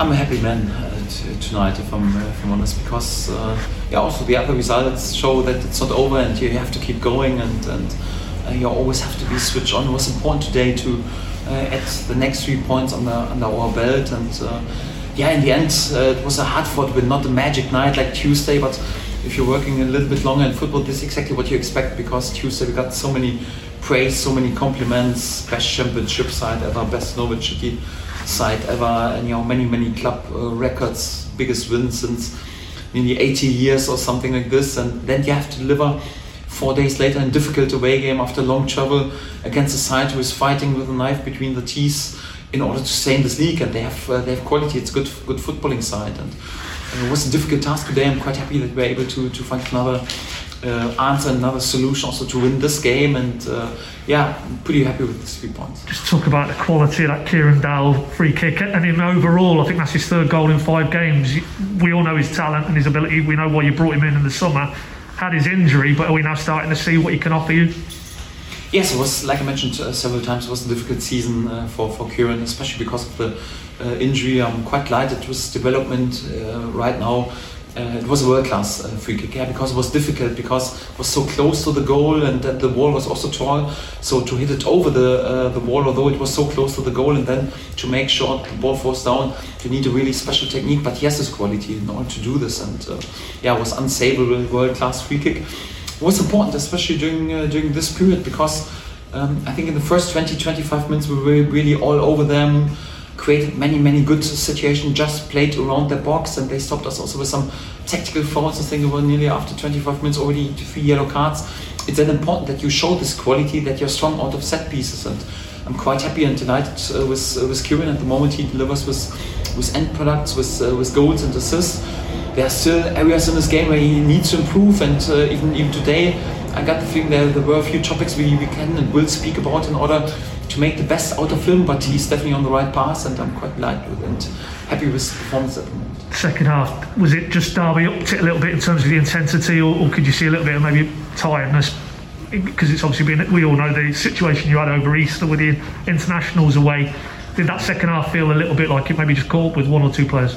I'm a happy man uh, tonight, if I'm, uh, if I'm honest, because uh, yeah, also the other results show that it's not over and you have to keep going and, and you always have to be switched on. It was important today to add the next three points under, our belt and yeah, in the end, uh, it was a hard fought win, not a magic night like Tuesday, but if you're working a little bit longer in football, this is exactly what you expect because Tuesday we got so many praise, so many compliments, best championship side ever, best Norwich City side ever, and you know many many club uh, records, biggest win since nearly 80 years or something like this, and then you have to deliver four days later in a difficult away game after long travel against a side who is fighting with a knife between the teeth in order to stay in this league, and they have uh, they have quality. It's good good footballing side, and uh, it was a difficult task today. I'm quite happy that we're able to to find another uh, answer, another solution also to win this game. And uh, yeah, I'm pretty happy with these three points. Just talk about the quality of that Kieran Dowell free kick. And in overall, I think that's his third goal in five games. We all know his talent and his ability. We know why you brought him in in the summer. Had his injury, but are we now starting to see what he can offer you? Yes, it was like I mentioned uh, several times. It was a difficult season uh, for for Kieran, especially because of the uh, injury. I'm quite glad it was development uh, right now. Uh, it was a world class uh, free kick, yeah, because it was difficult, because it was so close to the goal and that the wall was also tall. So to hit it over the uh, the wall, although it was so close to the goal, and then to make sure the ball falls down, you need a really special technique. But has this quality in order to do this, and yeah, it was unsavable world class free kick. It was important, especially during during this period, because um, I think in the first 20-25 minutes we were really all over them created many, many good situations, just played around the box, and they stopped us also with some tactical fouls. I think it was nearly after 25 minutes already three yellow cards. It's then important that you show this quality, that you're strong out of set pieces, and I'm quite happy and delighted uh, with uh, with Kieran at the moment. He delivers with with end products, with uh, with goals and assists. There are still areas in this game where he needs to improve, and uh, even even today, I got the feeling that there were a few topics we, we can and will speak about in order to make the best out of him, but he's definitely on the right path, and I'm quite glad with and happy with his performance at the moment. Second half, was it just Derby upped it a little bit in terms of the intensity, or, or could you see a little bit of maybe tiredness? Because it's obviously been, we all know the situation you had over Easter with the internationals away. Did that second half feel a little bit like it maybe just caught up with one or two players?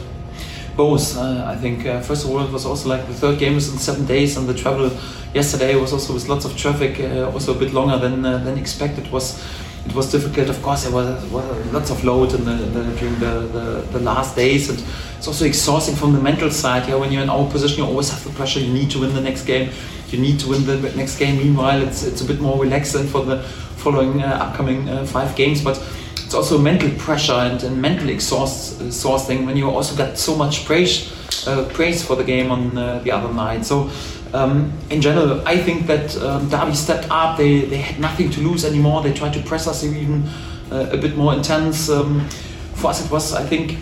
both. Uh, I think uh, first of all it was also like the third game was in seven days, and the travel yesterday was also with lots of traffic, uh, also a bit longer than uh, than expected. Was it was difficult. Of course, there was, was lots of load in the, the, during the, the, the, last days, and it's also exhausting from the mental side. Yeah, when you're in our position, you always have the pressure. You need to win the next game. You need to win the next game. Meanwhile, it's it's a bit more relaxed than for the following uh, upcoming uh, five games, but it's also mental pressure and, and mental exhaust, exhausting when you also got so much praise uh, praise for the game on uh, the other night. So um, in general, I think that um, Derby stepped up. They, they had nothing to lose anymore. They tried to press us even uh, a bit more intense. Um, for us, it was, I think,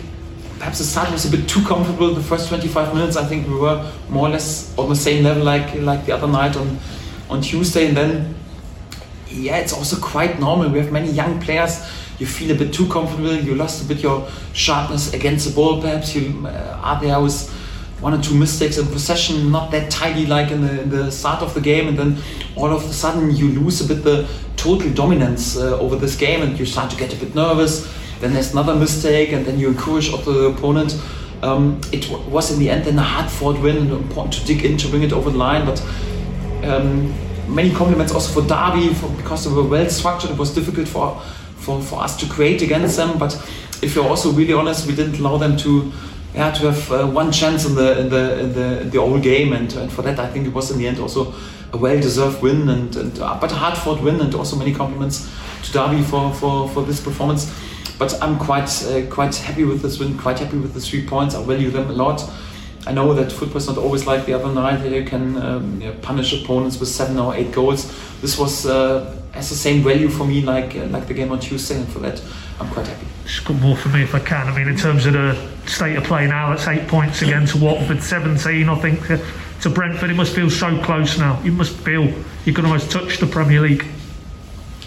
perhaps the start was a bit too comfortable. The first 25 minutes, I think we were more or less on the same level like like the other night on on Tuesday. And then, yeah, it's also quite normal. We have many young players. You feel a bit too comfortable. You lost a bit your sharpness against the ball. Perhaps you uh, are there with one or two mistakes in possession, not that tidy like in the, in the start of the game, and then all of a sudden you lose a bit the total dominance uh, over this game, and you start to get a bit nervous. Then there's another mistake, and then you encourage the opponent. Um, it was in the end then a hard-fought win, and important to dig in to bring it over the line. But um, many compliments also for Derby for, because they were well structured. It was difficult for, for for us to create against them, but if you're also really honest, we didn't allow them to yeah, to have uh, one chance in the in the in the, in the whole game, and, and, for that I think it was in the end also a well-deserved win, and, and uh, but a hard-fought win, and also many compliments to Derby for, for, for this performance. But I'm quite uh, quite happy with this win, quite happy with the three points. I value them a lot. I know that football is not always like the other night. You can um, you know, punish opponents with seven or eight goals. This was uh, has the same value for me like uh, like the game on Tuesday, and for that I'm quite happy. Just got more for me if I can. I mean, in terms of the state of play now, that's eight points again to Watford, 17, I think, to, to Brentford. It must feel so close now. You must feel you can almost touch the Premier League.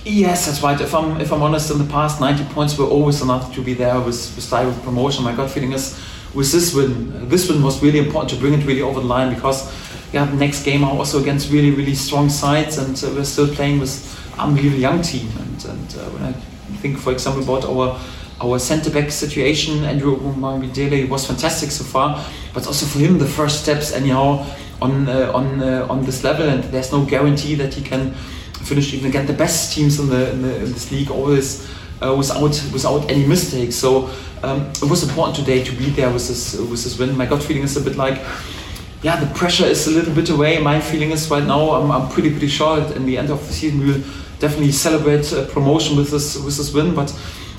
Yes, that's right. If I'm if I'm honest, in the past 90 points were always enough to be there with with with promotion. My gut feeling is with this win, this win was really important to bring it really over the line because yeah, the next game are also against really really strong sides, and uh, we're still playing with unbelievable young team. And and uh, when I think, for example, about our our centre back situation. Andrew Omobamidele was fantastic so far, but also for him the first steps anyhow on uh, on uh, on this level, and there's no guarantee that he can finish even against the best teams in the in, the, in this league always uh, without without any mistakes. So um, it was important today to be there with this with this win. My gut feeling is a bit like. Yeah, the pressure is a little bit away. My feeling is right now, I'm, I'm pretty pretty sure that in the end of the season we will definitely celebrate promotion with this with this win. But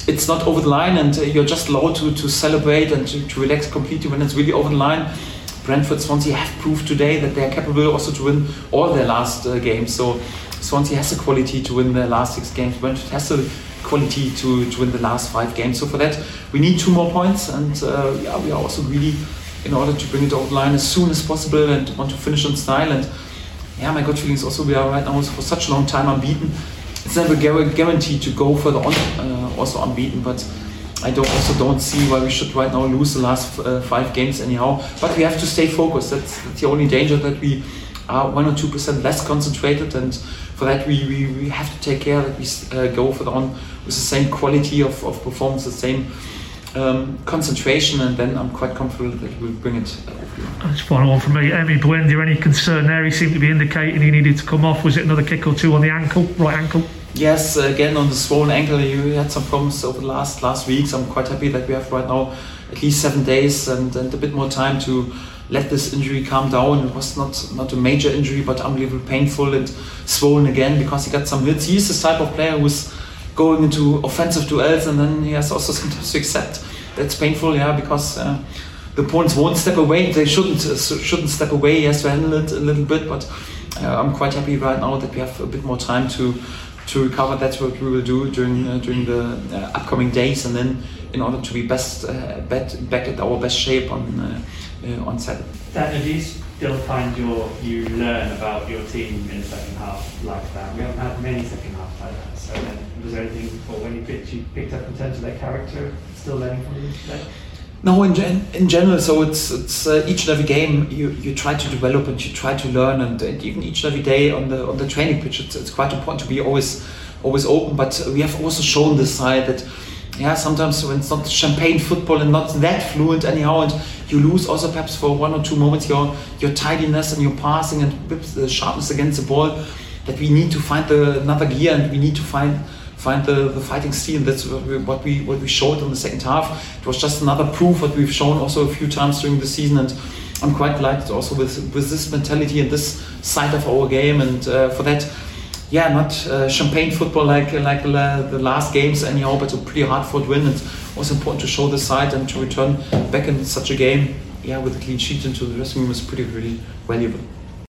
it's not over the line, and uh, you're just allowed to, to celebrate and to, to relax completely when it's really over the line. Brentford, Swansea have proved today that they're capable also to win all their last uh, games. So Swansea has the quality to win their last six games. Brentford has the quality to, to win the last five games. So for that, we need two more points, and uh, yeah, we are also really in order to bring it over the line as soon as possible and want to finish on style. And yeah, my gut feeling is also we are right now for such a long time unbeaten. It's never guaranteed to go further on, uh, also unbeaten, but. I don't also don't see why we should right now lose the last uh, five games anyhow. But we have to stay focused. That's, that's the only danger that we are one or two percent less concentrated, and for that we, we, we have to take care that we uh, go for the on with the same quality of, of performance, the same um, concentration, and then I'm quite confident that we'll bring it. That's final one from me. Emi Buendia, any concern there? He seemed to be indicating he needed to come off. Was it another kick or two on the ankle, right ankle? Yes, again on the swollen ankle, you had some problems over the last last weeks. I'm quite happy that we have right now at least seven days and, and a bit more time to let this injury calm down. It was not not a major injury, but unbelievably painful and swollen again because he got some hits. He's the type of player who's going into offensive duels and then he has also sometimes to accept that's painful, yeah, because uh, the opponents won't step away. They shouldn't uh, shouldn't step away. He has to handle it a little bit, but uh, I'm quite happy right now that we have a bit more time to to recover. That's what we will do during uh, during the uh, upcoming days, and then in order to be best uh, back, back at our best shape on uh, on Saturday. Daniel, do you still find your you learn about your team in the second half like that? We haven't had many second halves like that. So then, was there anything, or when you picked, you picked up in terms of their character, still learning from them today? No, in, gen- in general, so it's it's uh, each and every game you, you try to develop and you try to learn, and, and even each and every day on the on the training pitch, it's, it's quite important to be always always open. But we have also shown this side that yeah, sometimes when it's not champagne football and not that fluent anyhow, and you lose also perhaps for one or two moments your your tidiness and your passing and the sharpness against the ball. That we need to find the another gear and we need to find find the, the fighting steel. That's what we, what we what we showed in the second half. It was just another proof what we've shown also a few times during the season, and I'm quite delighted also with with this mentality and this side of our game. And uh, for that, yeah, not uh, champagne football like like the, last games anyhow, but a pretty hard fought win. It was important to show the side and to return back in such a game. Yeah, with a clean sheet into the dressing room is pretty really valuable.